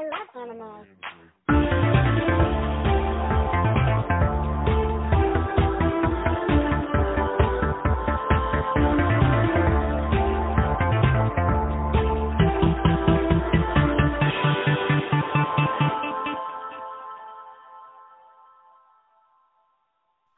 I love anime.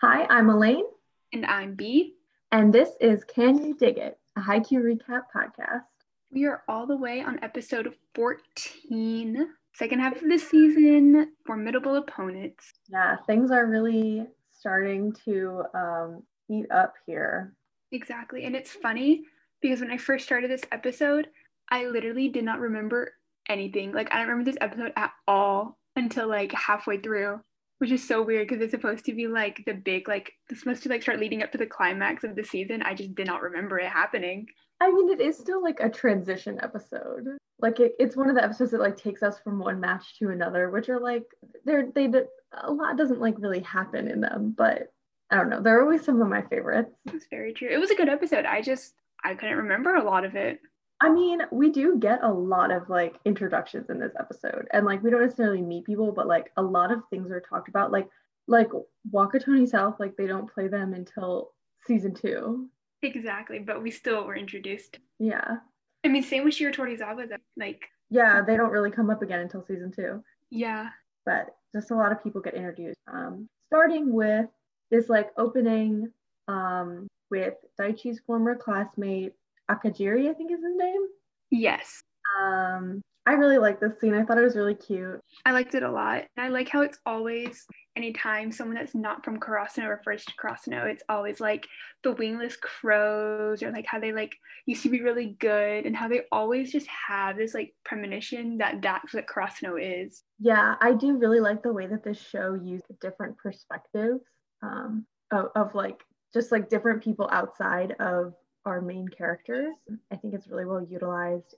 Hi, I'm Elaine, And I'm B. and this is Can You Dig It, a Haikyuu recap podcast. We are all the way on episode 14, second half of the season, formidable opponents. Yeah, things are really starting to um, heat up here. Exactly. And it's funny because when I first started this episode, I literally did not remember anything. Like, I don't remember this episode at all until like halfway through, which is so weird because it's supposed to be like the big, like, it's supposed to like start leading up to the climax of the season. I just did not remember it happening. I mean, it is still like a transition episode. Like it, it's one of the episodes that like takes us from one match to another, which are like they're they a lot doesn't like really happen in them, but I don't know. They're always some of my favorites. That's very true. It was a good episode. I just, I couldn't remember a lot of it. I mean, we do get a lot of like introductions in this episode, and like we don't necessarily meet people, but like a lot of things are talked about. Like like Wakutani South, like they don't play them until season two. Exactly, but we still were introduced. Yeah, I mean, same with Shiratorizawa. That like, yeah, they don't really come up again until season two. yeah, but just a lot of people get introduced. Um, starting with this like opening um, with Daichi's former classmate Ikejiri, I think is his name. yes, Um, I really like this scene. I thought it was really cute. I liked it a lot. And I like how it's always anytime someone that's not from Karasuno refers to Karasuno, it's always like the wingless crows or like how they like used to be really good and how they always just have this like premonition that that's what Karasuno is. Yeah, I do really like the way that this show used different perspectives um, of, of like just like different people outside of our main characters. I think it's really well utilized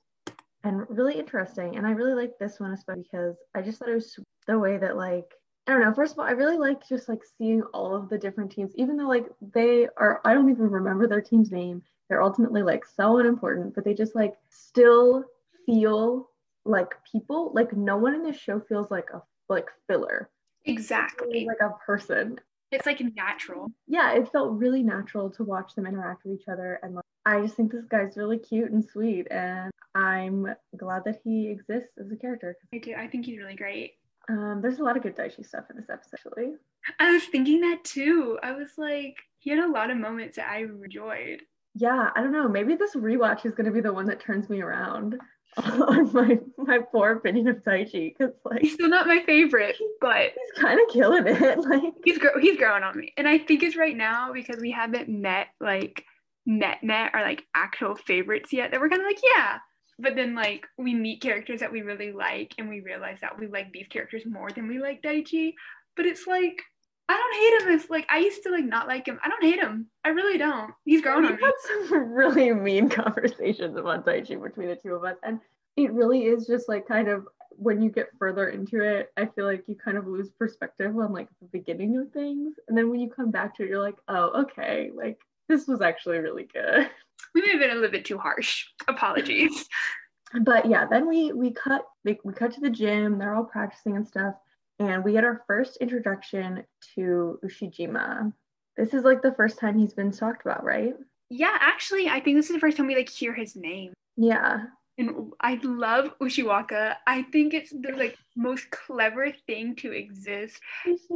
and really interesting. And I really like this one especially because I just thought it was the way that like I don't know. First of all, I really like just like seeing all of the different teams, even though like they are. I don't even remember their team's name. They're ultimately like so unimportant, but they just like still feel like people. Like no one in this show feels like a like filler. Exactly. Like a person. It's like natural. Yeah, it felt really natural to watch them interact with each other, and like, I just think this guy's really cute and sweet, and I'm glad that he exists as a character. I do. I think he's really great. Um, there's a lot of good Daichi stuff in this episode. Actually. I was thinking that too. I was like, he had a lot of moments that I enjoyed. yeah, I don't know. Maybe this rewatch is going to be the one that turns me around on my my poor opinion of Daichi because like He's still not my favorite, but he's kind of killing it. Like he's gr- he's growing on me, and I think it's right now because we haven't met like net net or like actual favorites yet that we're kind of like yeah. But then like we meet characters that we really like, and we realize that we like these characters more than we like Daichi. But it's like I don't hate him. It's like I used to like not like him. I don't hate him. I really don't. He's grown on me. had some really mean conversations about Daichi between the two of us, and it really is just like kind of when you get further into it, I feel like you kind of lose perspective on like the beginning of things, and then when you come back to it, you're like, oh, okay, like this was actually really good. We may have been a little bit too harsh. Apologies. but yeah then we we cut we, we cut to the gym they're all practicing and stuff and we get our first introduction to ushijima this is like the first time he's been talked about right yeah, actually, I think this is the first time we like hear his name. yeah And I love Ushiwaka. I think it's the like most clever thing to exist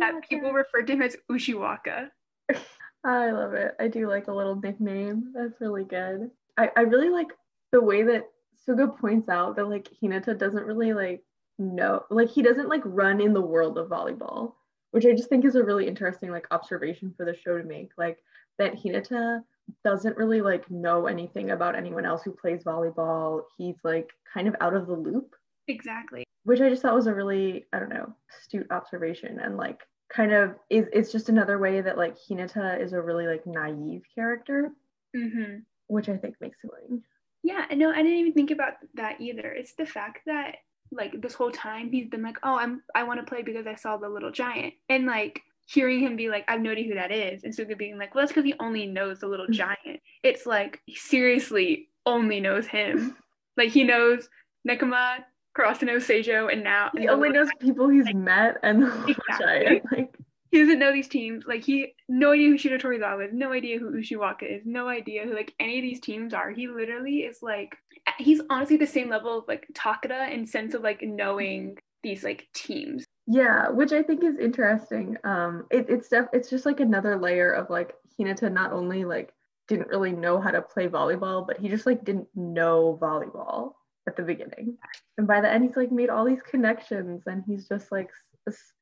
that people refer to him as Ushiwaka. i love it. I do like a little nickname. That's really good. I, I really like the way that suga points out that like hinata doesn't really like know like he doesn't like run in the world of volleyball which i just think is a really interesting like observation for the show to make. Like that hinata doesn't really like know anything about anyone else who plays volleyball. He's like kind of out of the loop. Exactly. which i just thought was a really i don't know astute observation and like kind of is it's just another way that like hinata is a really like naive character hmm which i think makes it like Yeah, no, I didn't even think about that either. It's the fact that like this whole time he's been like, oh, I'm I want to play because I saw the little giant, and like hearing him be like, I have no idea who that is, and Suga being like, well, that's because he only knows the little giant. It's like he seriously only knows him. like he knows Nekoma, Karasuno, Seijo, and now He only knows people he's met and Exactly. Like he doesn't know these teams. Like he no idea who Shiratorizawa is, no idea who Ushiwaka is, no idea who like any of these teams are. He literally is like he's honestly the same level of like Takeda in sense of like knowing these like teams. yeah, which I think is interesting. Um, it, it's def- it's just like another layer of like Hinata not only like didn't really know how to play volleyball, but he just like didn't know volleyball at the beginning, and by the end he's like made all these connections, and he's just like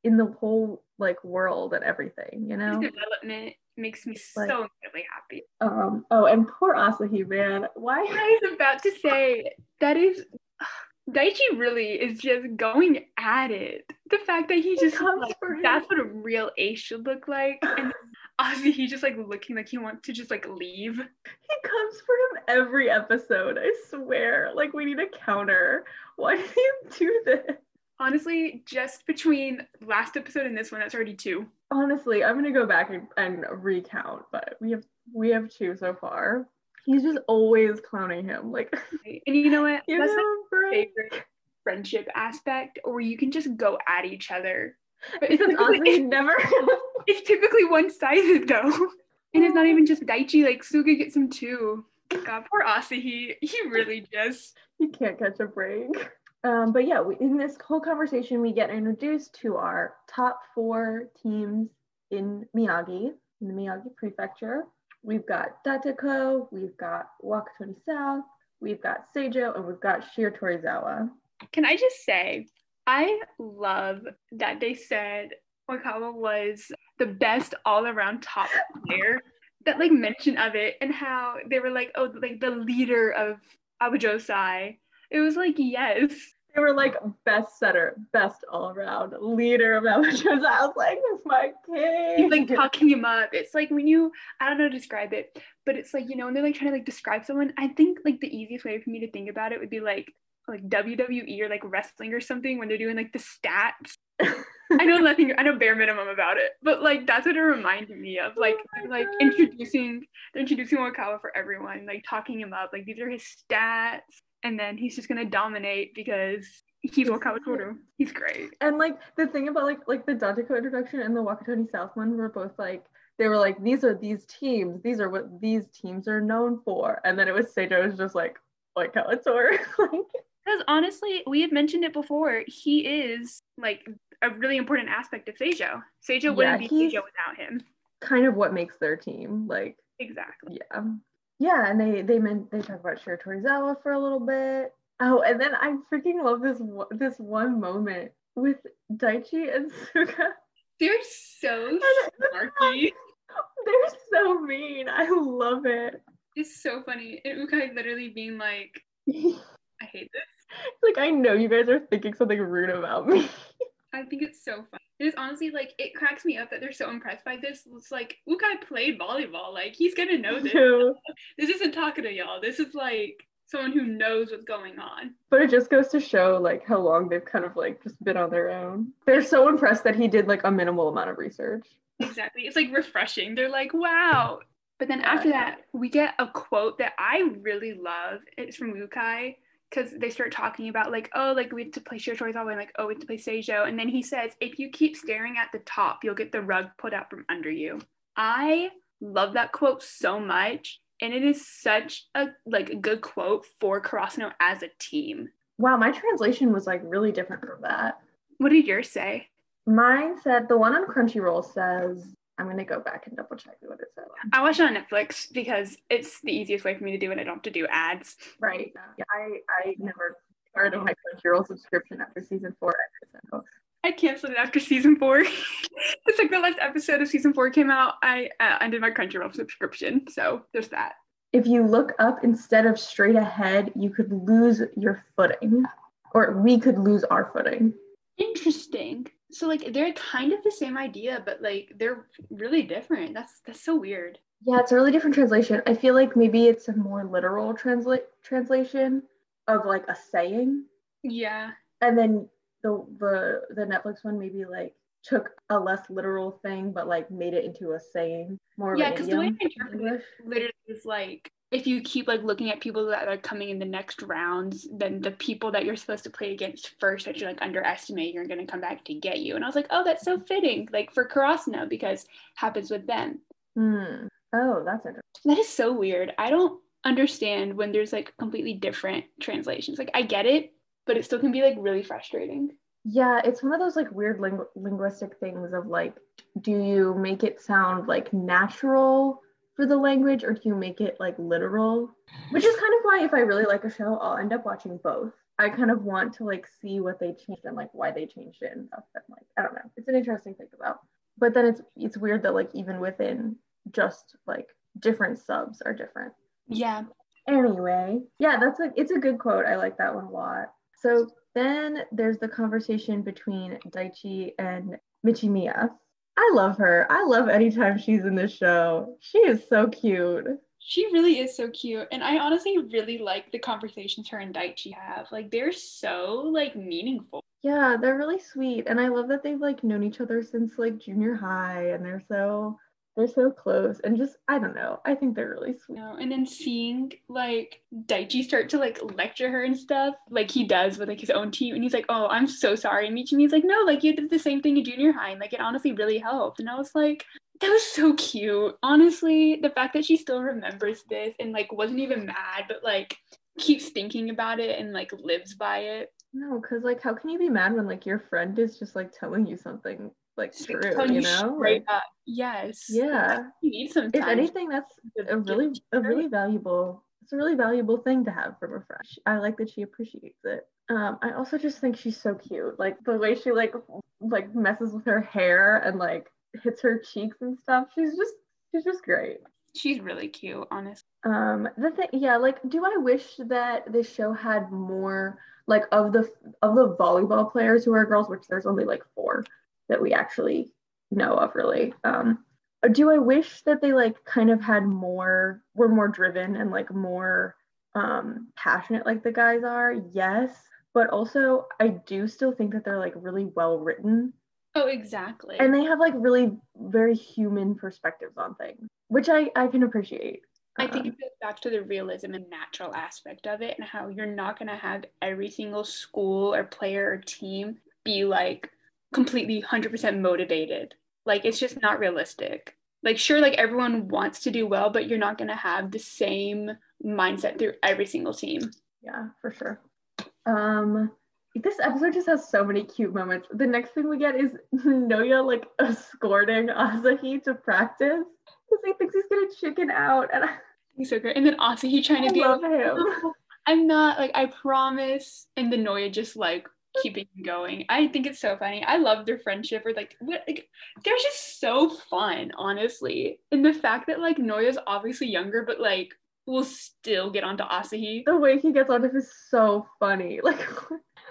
in the whole like world and everything, you know. His development makes me so incredibly happy. Um, oh, and poor Asahi, man. Why? I was about to say that is Daichi really is just going at it. The fact that he just comes like, for him. that's what a real ace should look like. And Ozzy, he just like looking like he wants to just like leave. He comes for him every episode. I swear. Like we need a counter. Why did you do this? Honestly, just between last episode and this one, that's already two. Honestly, I'm gonna go back and, and recount, but we have we have two so far. He's just always clowning him. Like And you know what? That's my favorite friendship aspect, where you can just go at each other. But it's Asahi never it's typically one-sided though. And it's not even just Daichi, like Suga gets him too. God, poor Asahi. He really just he can't catch a break. Um, but yeah, we, in this whole conversation, we get introduced to our top four teams in Miyagi, in the Miyagi Prefecture. We've got Dateko, we've got Wakutani South, we've got Seijo, and we've got Shiratorizawa. Can I just say, I love that they said Oikawa was the best all around top player. That like mention of it and how they were like, oh, like the leader of Aoba Johsai. It was like, yes. They were like best setter, best all around leader of amateurs. I was like, this is my He's king. like talking him up. It's like when you, I don't know how to describe it, but it's like, you know, when they're like trying to like describe someone, I think like the easiest way for me to think about it would be like, like WWE or like wrestling or something when they're doing like the stats I know nothing. I know bare minimum about it, but like that's what it reminded me of. Like, Oh like God. introducing, they're introducing Oikawa for everyone, like talking him up. Like these are his stats, and then he's just gonna dominate because he's Oikawa Toru. He's great. and like the thing about like like the Dateko introduction and the Wakutani South one were both like they were like these are these teams these are what these teams are known for and then it was Seijo was just like like Kalator like Because honestly, we had mentioned it before. He is like a really important aspect of Seijo. Seijo wouldn't be Seijo without him. kind of what makes their team like Exactly. yeah yeah and they they meant they talk about Shiratorizawa for a little bit oh and then I freaking love this this one moment with Daichi and Suga They're so snarky. they're so mean I love it It's so funny. And Ukai literally being like, I hate this. like I know you guys are thinking something rude about me I think it's so fun. It is honestly like it cracks me up that they're so impressed by this. It's like Ukai played volleyball. Like he's gonna know this. too. This isn't talking to y'all. This is like someone who knows what's going on. But it just goes to show like how long they've kind of like just been on their own. They're so impressed that he did like a minimal amount of research. Exactly. It's like refreshing. They're like, wow. But then Yeah. after that, we get a quote that I really love. It's from Ukai because they start talking about like, oh, like we have to play Shiratorizawa and like, oh, we have to play Seijo. And then he says, if you keep staring at the top, you'll get the rug pulled out from under you. I love that quote so much. And it is such a like a good quote for Karasuno as a team. Wow, my translation was like really different from that. What did yours say? Mine said the one on Crunchyroll says I'm gonna go back and double check what it said. I watch it on Netflix because it's the easiest way for me to do it. I don't have to do ads. Right. Yeah, I I never started my Crunchyroll subscription after season four. So I canceled it after season four. It's like the second last episode of season four came out. I uh, ended my Crunchyroll subscription, so there's that. if you look up instead of straight ahead, you could lose your footing, or we could lose our footing. Interesting. So like they're kind of the same idea, but like they're really different. That's that's so weird. Yeah, it's a really different translation. I feel like maybe it's a more literal translate translation of like a saying, Yeah. and then the the the Netflix one maybe like took a less literal thing but like made it into a saying more of Yeah, because the way I in interpret it English. literally is like if you keep like looking at people that are coming in the next rounds, then the people that you're supposed to play against first that you like underestimate, you're gonna come back to get you. And I was like, oh, that's so fitting, like for Karasuno because happens with them. Hmm. Oh, that's interesting. That is so weird. I don't understand when there's like completely different translations. Like I get it, but it still can be like really frustrating. Yeah, it's one of those like weird ling- linguistic things of like, do you make it sound like natural for the language or do you make it like literal? Which is kind of why if I really like a show, I'll end up watching both. I kind of want to like see what they changed and like why they changed it and stuff. And like, I don't know. It's an interesting thing about. But then it's it's weird that like even within just like different subs are different. Yeah. Anyway, yeah, that's a it's a good quote. I like that one a lot. So then there's the conversation between Daichi and Michimiya. I love her. I love anytime she's in this show. She is so cute. She really is so cute. And I honestly really like the conversations her and Daichi have. Like they're so like meaningful. Yeah, they're really sweet. And I love that they've like known each other since like junior high and they're so they're so close and just I don't know. I think they're really sweet. You know, and then seeing like Daichi start to like lecture her and stuff, like he does with like his own team, and he's like, "Oh, I'm so sorry." And Michimiya's like, "No, like you did the same thing in junior high, and like it honestly really helped." And I was like, "That was so cute." Honestly, the fact that she still remembers this and like wasn't even mad, but like keeps thinking about it and like lives by it. No, because like how can you be mad when like your friend is just like telling you something like true, you know? Like, up. Yes. yeah. You need some if anything that's a really a really valuable it's a really valuable thing to have from a friend i like that she appreciates it um i also just think she's so cute like the way she like like messes with her hair and like hits her cheeks and stuff she's just she's just great She's really cute, honestly. um the thing yeah like do i wish that this show had more like of the of the volleyball players who are girls which there's only like four that we actually know of really. Um do i wish that they like kind of had more were more driven and like more um passionate like the guys are? Yes. But also i do still think that they're like really well written. Oh, exactly. and they have like really very human perspectives on things which i i can appreciate. I think Um, it goes back to the realism and natural aspect of it and how you're not going to have every single school or player or team be like completely 100% motivated. Like it's just not realistic. Like sure like everyone wants to do well, but you're not going to have the same mindset through every single team. Yeah, for sure. Um, this episode just has so many cute moments. The next thing we get is Noya like escorting Asahi to practice because he thinks he's gonna chicken out, and I, He's so great. And then Asahi trying to I be love like, him. I'm not like I promise. And the Noya just like keeping going. I think it's so funny. I love their friendship or like what like they're just so fun, honestly. And the fact that like Noya's obviously younger, but like will still get onto Asahi. The way he gets on him is so funny. Like,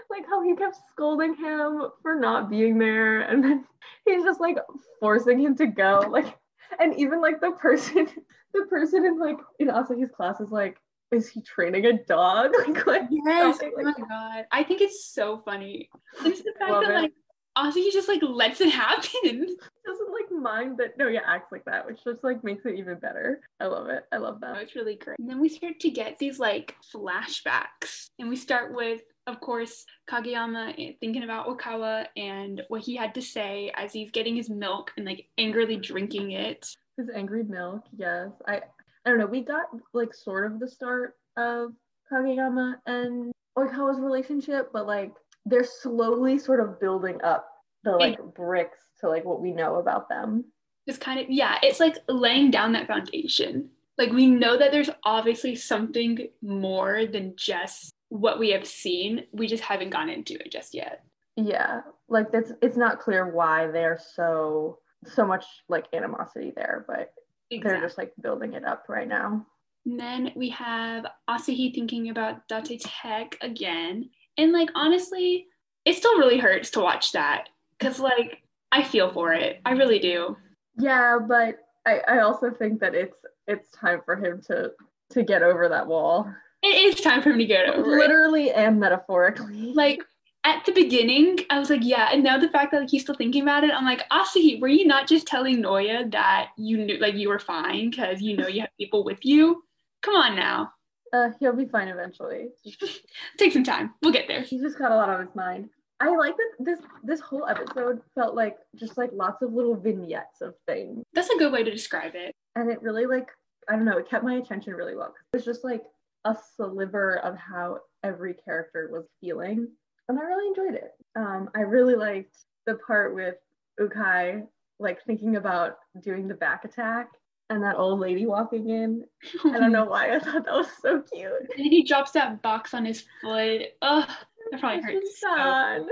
like how he kept scolding him for not being there, and then he's just like forcing him to go. Like, and even like the person, the person in like in Asahi's class is like, is he training a dog? Like, like Yes, oh like my god. I think it's so funny. It's the fact that it. like Asahi just like lets it happen. doesn't like mind that Noya acts like that which just like makes it even better i love it i love Oh, that it's really great. And then we start to get these like flashbacks. And we start with, of course, Kageyama eh, thinking about Oikawa and what he had to say as he's getting his milk and like angrily drinking it. his angry milk yes i i don't know we got like sort of the start of kageyama and oikawa's relationship but like they're slowly sort of building up the like bricks to like what we know about them Just kind of, yeah, it's like laying down that foundation. Like we know that there's obviously something more than just what we have seen. We just haven't gone into it just yet. yeah like that's it's not clear why they're so so much like animosity there but they're just like building it up right now And then we have Asahi thinking about Date Tech again. And like honestly, it still really hurts to watch that. Cause like I feel for it. I really do. Yeah, but I, I also think that it's it's time for him to to get over that wall. It is time for him to get over it. Literally and metaphorically. Like at the beginning, I was like, yeah. And now the fact that like he's still thinking about it, I'm like, Asahi, were you not just telling Noya that you knew like you were fine because you know you have people with you? Come on now. Uh, he'll be fine eventually. Take some time. We'll get there. He's just got a lot on his mind. I like that this this whole episode felt like just like lots of little vignettes of things, That's a good way to describe it. and it really like I don't know, it kept my attention really well. It was just like a sliver of how every character was feeling, and I really enjoyed it. Um, I really liked the part with Ukai like thinking about doing the back attack and that old lady walking in. I don't know why I thought that was so cute. And then he drops that box on his foot. Ugh, that probably hurts. so.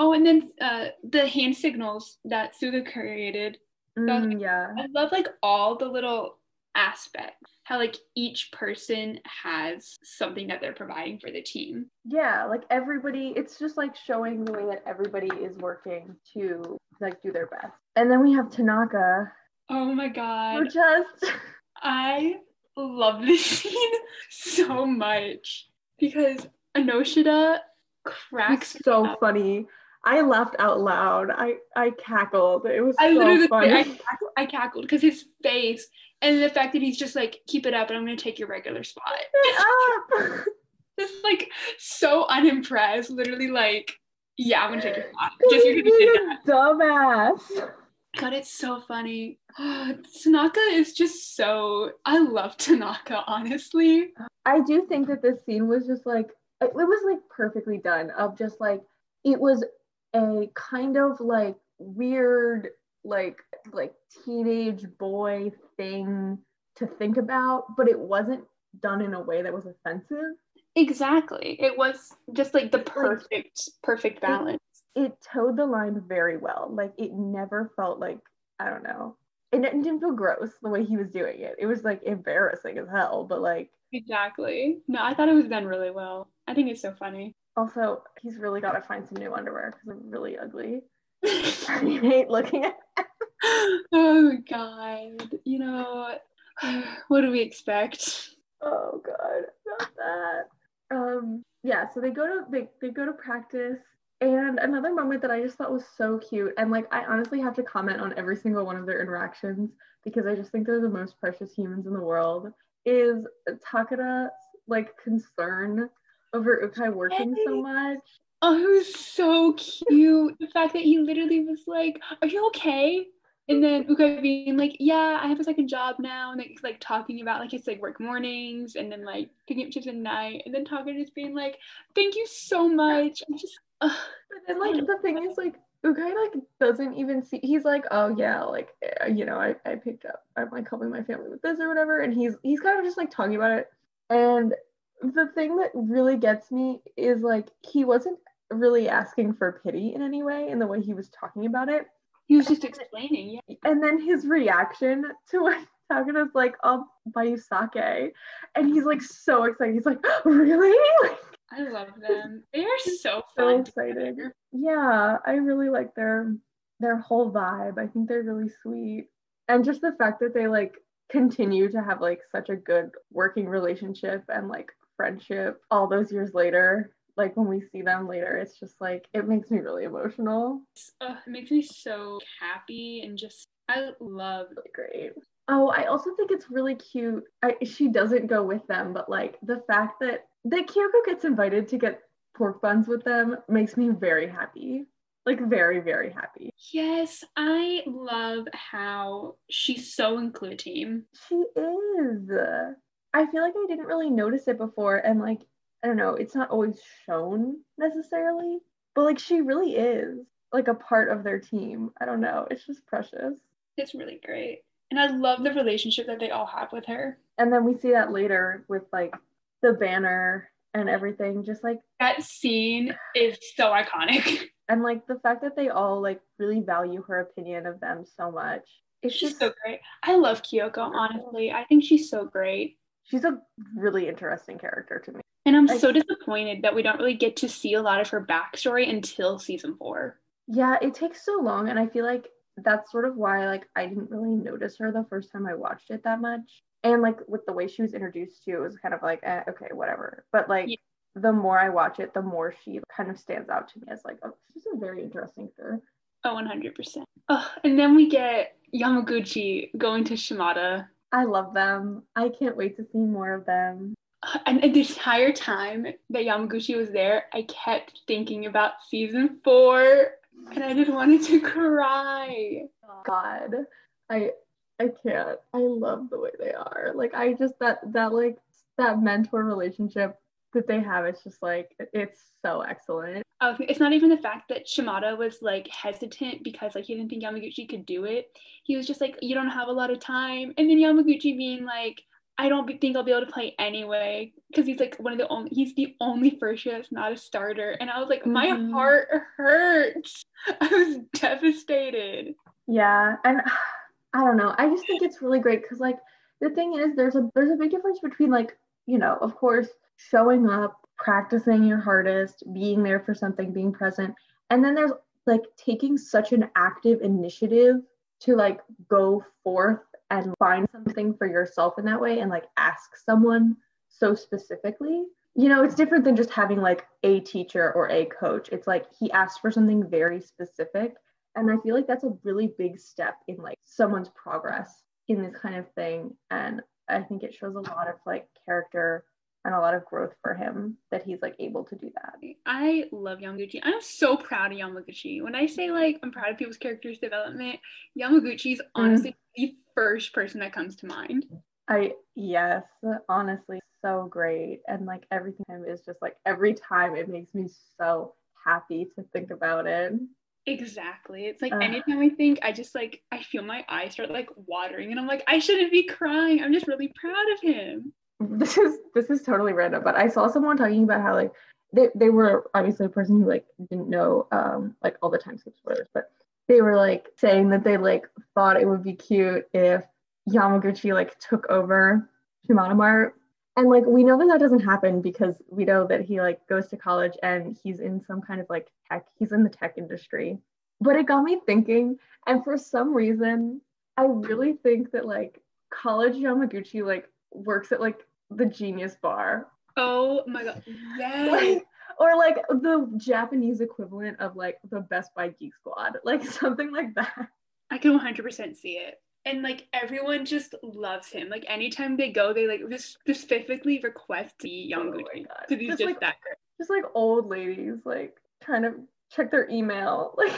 Oh, and then uh, the hand signals that Suga created. Mm, yeah. I love like all the little aspects. How like each person has something that they're providing for the team. Yeah, like everybody, it's just like showing the way that everybody is working to like do their best. And then we have Tanaka, Oh my who god. just I love this scene so much because Ennoshita cracks it's so up. funny. I laughed out loud. I I cackled. It was I so literally funny. I, cackled- I cackled because his face and the fact that he's just like keep it up and I'm gonna take your regular spot. Just like so unimpressed. Literally like yeah I'm gonna take your spot just He's because you did being that. a dumbass. God, it's so funny. Tanaka is just so. I love Tanaka, honestly. I do think that this scene was just like it was like perfectly done of just like it was a kind of like weird like like teenage boy thing to think about but it wasn't done in a way that was offensive Exactly. It was just like the perfect, perfect balance. it towed the line very well like it never felt like i don't know it, it didn't feel gross the way he was doing it it was like embarrassing as hell but like Exactly. No, I thought it was done really well. I think it's so funny. Also he's really got to find some new underwear because they're really ugly I hate looking at. oh God. You know, what do we expect? Oh God, not that. Um, yeah. So they go to they they go to practice, and another moment that I just thought was so cute, and like I honestly have to comment on every single one of their interactions because I just think they're the most precious humans in the world. Is Takeda's like concern over Ukai working so much? Oh, it was so cute. The fact that he literally was like, Are you okay? And then Uka being like, Yeah, I have a second job now. And like, like talking about like his like work mornings and then like picking up shifts at night. And then Taka just being like, Thank you so much. I'm just, ugh. But then like the thing is like Ukai like doesn't even see he's like oh yeah like eh, you know I, I picked up I'm like helping my family with this or whatever and he's he's kind of just like talking about it and the thing that really gets me is like he wasn't really asking for pity in any way in the way he was talking about it he was just explaining. Yeah. and then his reaction to when Takeda's like I'll buy you sake and he's like so excited he's like really like I love them. They are so so excited. together. Yeah, I really like their their whole vibe. I think they're really sweet. And just the fact that they like continue to have like such a good working relationship and like friendship all those years later. Like when we see them later, it's just like it makes me really emotional. Ugh, it makes me so happy and just, I love Really great. Oh, I also think it's really cute. I, she doesn't go with them, but like the fact that that Kyoko gets invited to get pork buns with them makes me very happy. Like very, very happy. Yes, I love how she's so into the team. She is. I feel like I didn't really notice it before, and like I don't know, it's not always shown necessarily, but like she really is like a part of their team. I don't know, it's just precious. It's really great. And I love the relationship that they all have with her. And then we see that later with like the banner and everything, just like That scene is so iconic. and like the fact that they all like really value her opinion of them so much. It's She's just so great. I love Kyoko, honestly. I think she's so great. She's a really interesting character to me. And I'm I- so disappointed that we don't really get to see a lot of her backstory until season four. Yeah, it takes so long, and I feel like that's sort of why like I didn't really notice her the first time I watched it that much. And like with the way she was introduced to, it was kind of like, eh, okay, whatever. But like Yeah. the more I watch it, the more she kind of stands out to me as like, oh, she's a very interesting character. Oh, 100%. Oh, and then we get Yamaguchi going to Shimada I love them. I can't wait to see more of them. And, the entire time that Yamaguchi was there, I kept thinking about season four, and I just wanted to cry. Oh, God, I I can't. I love the way they are. Like I just that that like that mentor relationship that they have. It's just like it's so excellent. Oh, it's not even the fact that Shimada was like hesitant because like he didn't think Yamaguchi could do it. He was just like, you don't have a lot of time, and then Yamaguchi being like, I don't think I'll be able to play anyway because he's like one of the only he's the only first year that's not a starter, and I was like, my Mhm. heart hurts. I was devastated. Yeah, and I don't know. I just think it's really great because like the thing is, there's a there's a big difference between like you know, of course, showing up, practicing your hardest, being there for something, being present, and then there's like taking such an active initiative to like go forth and find something for yourself in that way and like ask someone so specifically. You know, it's different than just having like a teacher or a coach. It's like he asked for something very specific and i feel like that's a really big step in like someone's progress in this kind of thing and i think it shows a lot of like character and a lot of growth for him that he's like able to do that I love Yamaguchi. I'm so proud of Yamaguchi. When I say like I'm proud of people's characters development, Yamaguchi is mm-hmm. honestly the first person that comes to mind. i yes honestly so great and like everything is just like every time it makes me so happy to think about it Exactly. It's like Ugh. anytime I think, I just like I feel my eyes start like watering, and I'm like, I shouldn't be crying. I'm just really proud of him. This is this is totally random but i saw someone talking about how like they, they were obviously a person who like didn't know um like all the time skip spoilers but they were like saying that they like thought it would be cute if yamaguchi like took over Shimada Mart, and like we know that that doesn't happen because we know that he like goes to college and he's in some kind of like tech he's in the tech industry. But it got me thinking and for some reason i really think that like college yamaguchi like works at like the genius bar Oh my god. Yes. like, or like the japanese equivalent of like the best buy geek squad like something like that I can 100% see it. And like everyone just loves him. Like anytime they go, they like just specifically request to see Oh my Yamaguchi God. because he's Just, just like, that great. just like old ladies like trying to check their email like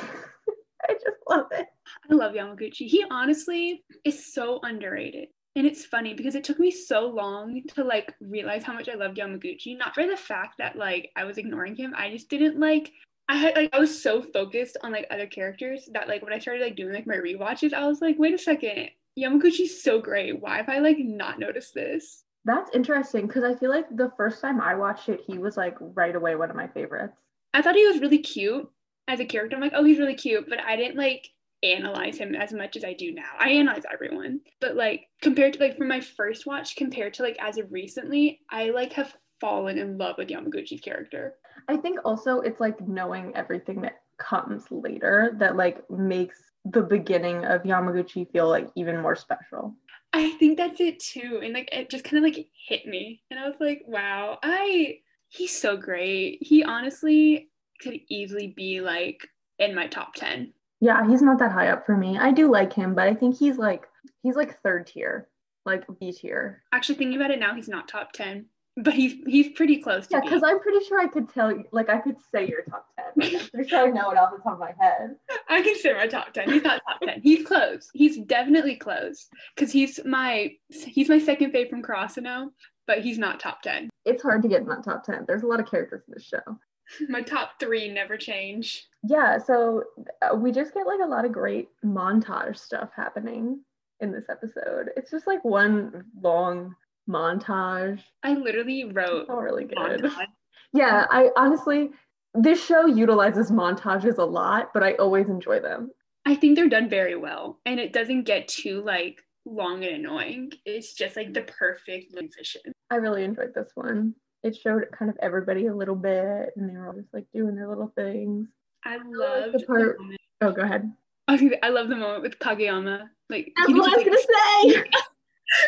i just love it I love Yamaguchi. He honestly is so underrated. And it's funny because it took me so long to like realize how much I loved Yamaguchi. Not for the fact that like I was ignoring him. I just didn't like I had like I was so focused on like other characters that like when I started like doing like my rewatches, I was like, wait a second, Yamaguchi's so great. Why have I like not noticed this? that's interesting because i feel like the first time i watched it he was like right away one of my favorites I thought he was really cute as a character. I'm like, oh, he's really cute, but I didn't like analyze him as much as I do now. I analyze everyone, but like compared to like from my first watch compared to like as of recently, I like have fallen in love with Yamaguchi's character. I think also it's like knowing everything that comes later that like makes the beginning of Yamaguchi feel like even more special. I think that's it too. And like it just kind of like hit me. And I was like, wow, I he's so great. He honestly could easily be like in my top 10. Yeah, he's not that high up for me. I do like him, but I think he's like he's like third tier, like B tier. Actually thinking about it now, he's not top 10, but he's he's pretty close Yeah, because I'm pretty sure I could tell you, like I could say your top ten. I'm pretty sure I know it off the top of my head. I consider my top 10. He's not top 10. He's close. He's definitely close because he's my he's my second fave from Karasuno, but he's not top 10. It's hard to get in that top ten. There's a lot of characters in this show. My top three never change. Yeah, so uh, we just get like a lot of great montage stuff happening in this episode. It's just like one long montage. I literally wrote Oh, really good. montage. Yeah, I honestly, this show utilizes montages a lot, but I always enjoy them. I think they're done very well, and it doesn't get too like long and annoying. It's just like the perfect transition. I really enjoyed this one. It showed kind of everybody a little bit, and they were all just like doing their little things. I love the the part- moment. Oh, go ahead. I I love the moment with Kageyama. Like That's what I was just, gonna say. like,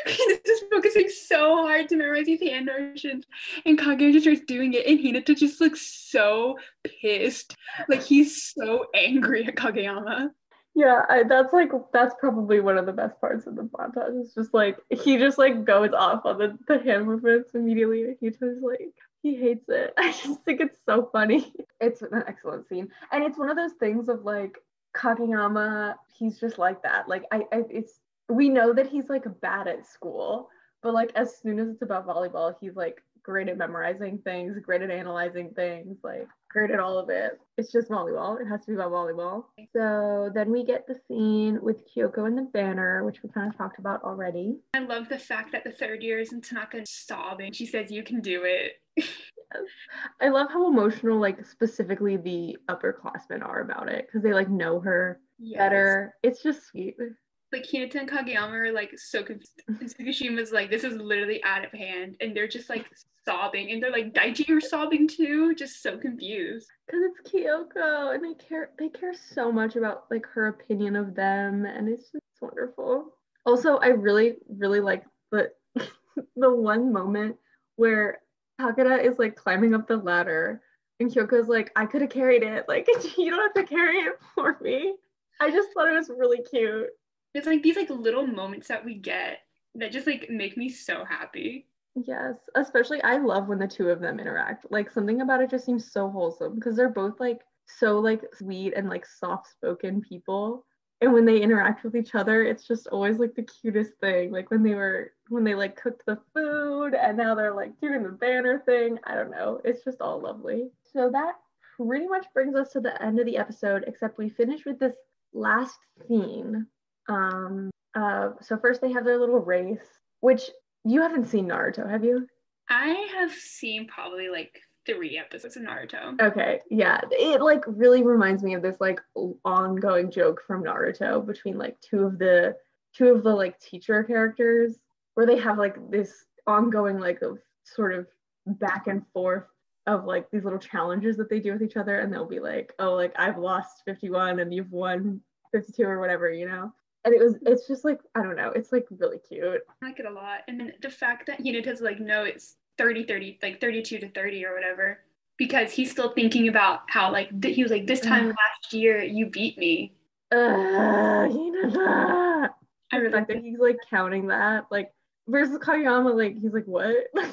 He's just focusing so hard to memorize these hand motions, and Kageyama just starts doing it, and Hinata just looks so pissed. Like he's so angry at Kageyama. Yeah, I, that's like that's probably one of the best parts of the montage. It's just like he just like goes off on the, the hand movements immediately. He just like he hates it. I just think it's so funny. It's an excellent scene, and it's one of those things of like Kageyama. He's just like that. Like I, I it's we know that he's like bad at school, but like as soon as it's about volleyball, he's like great at memorizing things, great at analyzing things, like great at all of it. It's just volleyball. It has to be about volleyball. So then we get the scene with Kyoko and the banner, which we kind of talked about already. I love the fact that the third years and Tanaka sobbing. She says, You can do it. yes. I love how emotional, like specifically the upperclassmen are about it because they like know her yes. better. It's just sweet like Hinata and Kageyama are like so confused. And Tsukishima's like, this is literally out of hand. And they're just like sobbing. And they're like, Daichi, you're sobbing too. Just so confused. Cause it's Kyoko and they care they care so much about like her opinion of them. And it's just wonderful. Also, I really, really like the the one moment where Takeda is like climbing up the ladder and Kyoko's like, I could have carried it. Like, you don't have to carry it for me. I just thought it was really cute. It's like these like little moments that we get that just like make me so happy. Yes, especially I love when the two of them interact. Like something about it just seems so wholesome because they're both like so like sweet and like soft-spoken people. And when they interact with each other, it's just always like the cutest thing. Like when they were when they like cooked the food and now they're like doing the banner thing. I don't know. It's just all lovely. So that pretty much brings us to the end of the episode, except we finish with this last scene um, uh, so first they have their little race, which you haven't seen Naruto, have you? I have seen probably like three episodes of Naruto. Okay, yeah, it like really reminds me of this like ongoing joke from Naruto between like two of the two of the like teacher characters, where they have like this ongoing like of sort of back and forth of like these little challenges that they do with each other, and they'll be like, oh, like I've lost 51 and you've won 52 or whatever, you know and it was it's just like i don't know it's like really cute. I like it a lot. And then the fact that hinata's like no it's 30 30 like 32 to 30 or whatever because he's still thinking about how like th- he was like this time last year you beat me. Uh hinata i really like that he's like counting that like versus Kageyama like he's like what?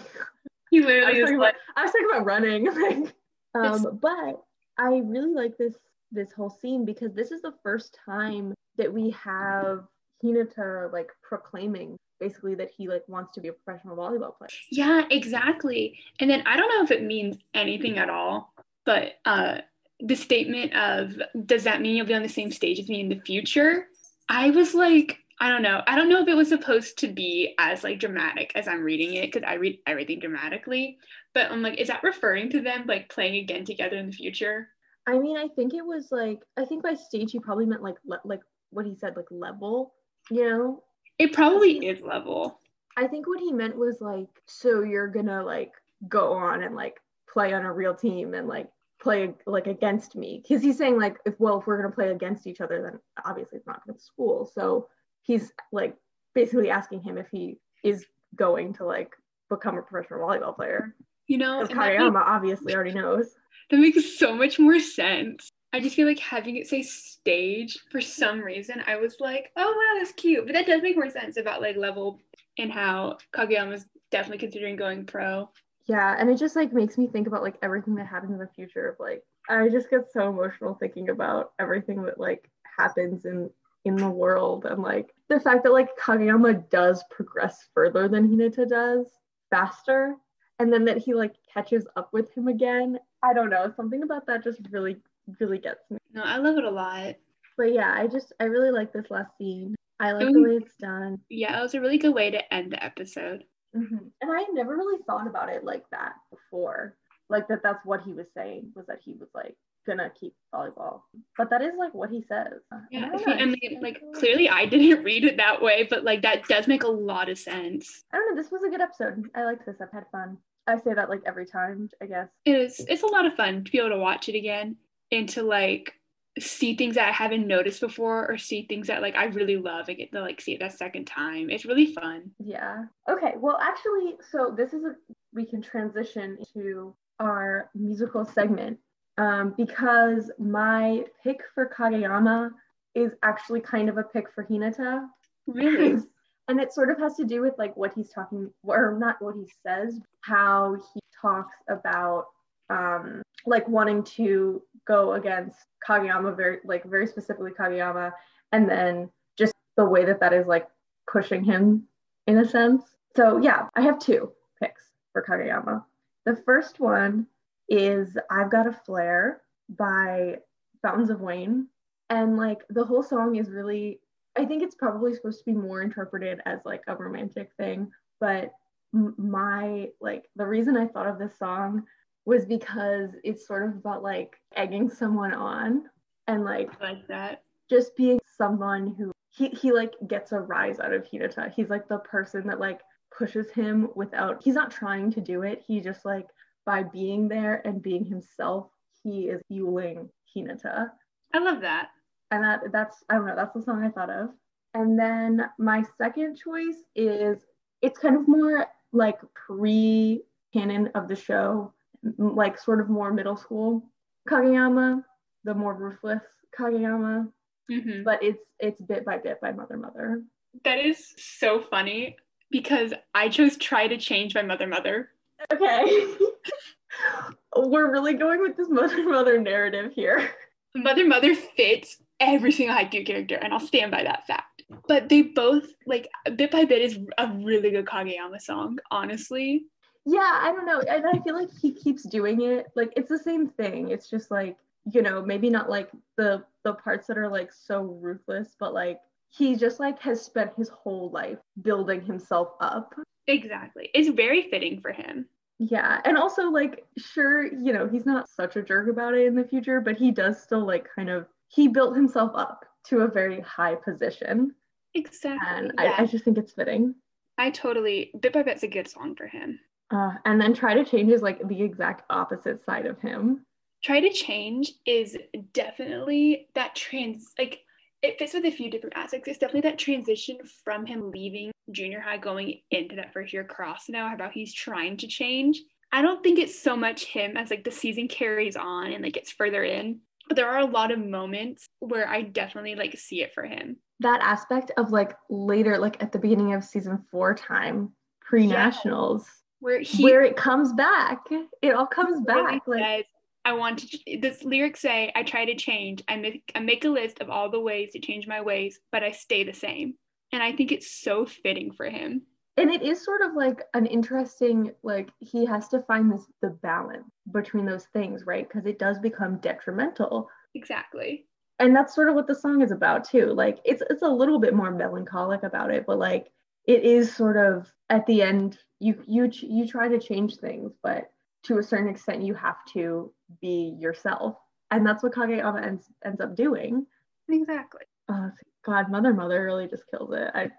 He literally I was, about, I was talking about running like um but i really like this this whole scene because this is the first time that we have Hinata like proclaiming basically that he like wants to be a professional volleyball player. Yeah, exactly. And then I don't know if it means anything at all, but uh the statement of does that mean you'll be on the same stage as me in the future? I was like, I don't know. I don't know if it was supposed to be as like dramatic as I'm reading it because I read everything dramatically. But I'm like, is that referring to them like playing again together in the future? I mean, I think it was like I think by stage he probably meant like le- like what he said like level, you know? It probably is level. I think what he meant was like so you're gonna like go on and like play on a real team and like play like against me because he's saying like if well if we're gonna play against each other then obviously it's not gonna school so he's like basically asking him if he is going to like become a professional volleyball player you know Kageyama makes, obviously already knows that makes so much more sense I just feel like having it say stage for some reason, I was like, oh wow, that's cute. But that does make more sense about like level and how Kageyama's definitely considering going pro. Yeah, and it just like makes me think about like everything that happens in the future of like I just get so emotional thinking about everything that like happens in in the world and like the fact that like Kageyama does progress further than Hinata does faster and then that he like catches up with him again. I don't know, something about that just really really gets me. No, I love it a lot. But yeah, I just I really like this last scene. I like the way it's done. Yeah, it was a really good way to end the episode. Mm-hmm. And I never really thought about it like that before. Like that that's what he was saying was that he was like gonna keep volleyball. But that is like what he says. Yeah, I, I mean, like clearly I didn't read it that way, but like that does make a lot of sense. I don't know. This was a good episode. I liked this. I've had fun. I say that like every time, I guess. It is. It's a lot of fun to be able to watch it again and to like see things that I haven't noticed before or see things that like I really love and get to like see it that second time. It's really fun. Yeah. Okay. Well, actually, so this is a we can transition to our musical segment um, because my pick for Kageyama is actually kind of a pick for Hinata. Really? And it sort of has to do with like what he's talking or not what he says, how he talks about um like wanting to go against Kageyama very like very specifically Kageyama and then just the way that that is like pushing him in a sense. So yeah, I have two picks for Kageyama. The first one is I've Got a Flair by Fountains of Wayne. And like the whole song is really, I think it's probably supposed to be more interpreted as like a romantic thing. But my, like, the reason I thought of this song was because it's sort of about like egging someone on and like I like that. just being someone who he, he like gets a rise out of Hinata. He's like the person that like pushes him without he's not trying to do it. He just like by being there and being himself, he is fueling Hinata. I love that. And that that's I don't know, that's the song I thought of. And then my second choice is it's kind of more like pre canon of the show, like sort of more middle school Kageyama, the more ruthless Kageyama, hmm but it's it's bit by bit by Mother Mother. That is so funny because I chose try to change my mother mother. Okay. We're really going with this Mother Mother narrative here. Mother Mother fits every single Haikyuu character, and I'll stand by that fact. But they both, like, bit by bit is a really good Kageyama song, honestly. Yeah, I don't know. And I feel like he keeps doing it. Like it's the same thing. It's just like, you know, maybe not like the the parts that are like so ruthless, but like he just like has spent his whole life building himself up. Exactly. It's very fitting for him. Yeah. And also like sure, you know, he's not such a jerk about it in the future, but he does still like kind of he built himself up to a very high position. Exactly. And yeah. I, I just think it's fitting. I totally, bit by bit's a good song for him. Uh, and then try to change is like the exact opposite side of him. Try to change is definitely that trans, like, it fits with a few different aspects. It's definitely that transition from him leaving junior high, going into that first year Karasuno, about he's trying to change. I don't think it's so much him as like the season carries on and like gets further in, but there are a lot of moments where I definitely like see it for him. That aspect of like later, like at the beginning of season four time, pre nationals, Where he where it comes back. It all comes back. Like says, I want to, this lyrics say, I try to change. I make, I make a list of all the ways to change my ways, but I stay the same. And I think it's so fitting for him. And it is sort of like an interesting like he has to find this the balance between those things right? Because it does become detrimental. Exactly. and that's sort of what the song is about too. Like it's it's a little bit more melancholic about it but like it is sort of at the end you you ch- you try to change things but to a certain extent you have to be yourself. And that's what kageyama ends, ends up doing. Exactly. uh, god mother mother really just kills it. I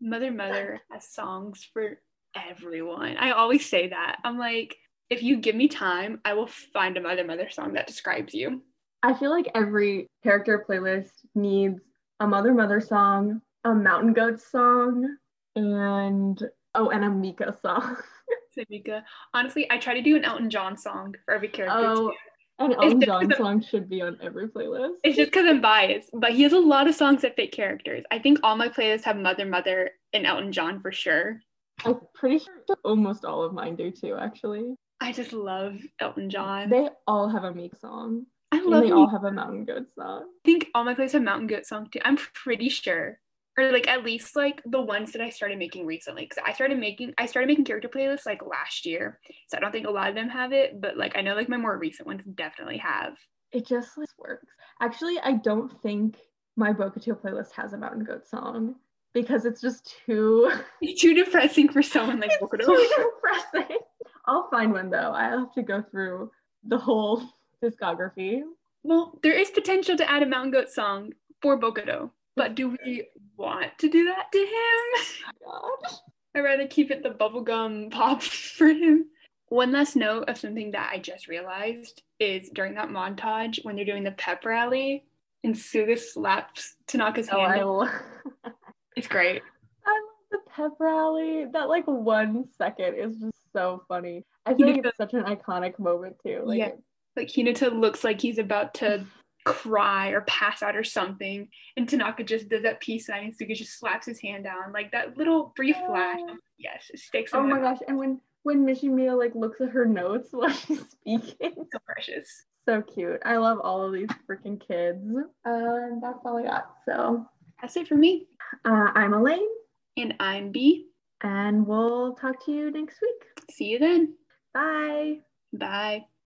Mother Mother has songs for everyone. I always say that. I'm like, if you give me time, I will find a Mother Mother song that describes you. I feel like every character playlist needs a mother mother song, a mountain goat song, and oh, and a Mika song. Samika. Honestly, I try to do an Elton John song for every character. Oh, too. An Elton John song should be on every playlist. It's just because I'm biased, but he has a lot of songs that fit characters. I think all my playlists have Mother Mother and Elton John for sure. I'm pretty sure almost all of mine do too. Actually, I just love Elton John. they all have a Mika song, I and love they him. all have a mountain goat song. I think all my playlists have Mountain Goat song too. I'm pretty sure. Or like at least like the ones that I started making recently. Cause I started making I started making character playlists like last year. So I don't think a lot of them have it, but like I know like my more recent ones definitely have. It just like, works. Actually, I don't think my Bokuto playlist has a mountain goat song because it's just too. Too depressing for someone like Bokuto. too depressing. I'll find one though. I'll have to go through the whole discography. Well, there is potential to add a Mountain Goat song for Bokuto. But do we want to do that to him? Oh God. I'd rather keep it the bubblegum pop for him. One last note of something that I just realized is during that montage when they're doing the pep rally and Suga slaps Tanaka's Oh, hand. I It's great. I love the pep rally. That like one second is just so funny. I feel like it's such an iconic moment too. Like Yeah. Like Hinata looks like he's about to cry or pass out or something. And Tanaka just does that peace sign and Suga just slaps his hand down. Like that little brief flash. Yes, it sticks. Oh my mind. gosh! And when when Michimiya like looks at her notes while she's speaking, So precious. so cute. I love all of these freaking kids. Uh, and that's all I got. So That's it for me. uh, I'm Elaine, And I'm B. and we'll talk to you next week. See you then. Bye. Bye.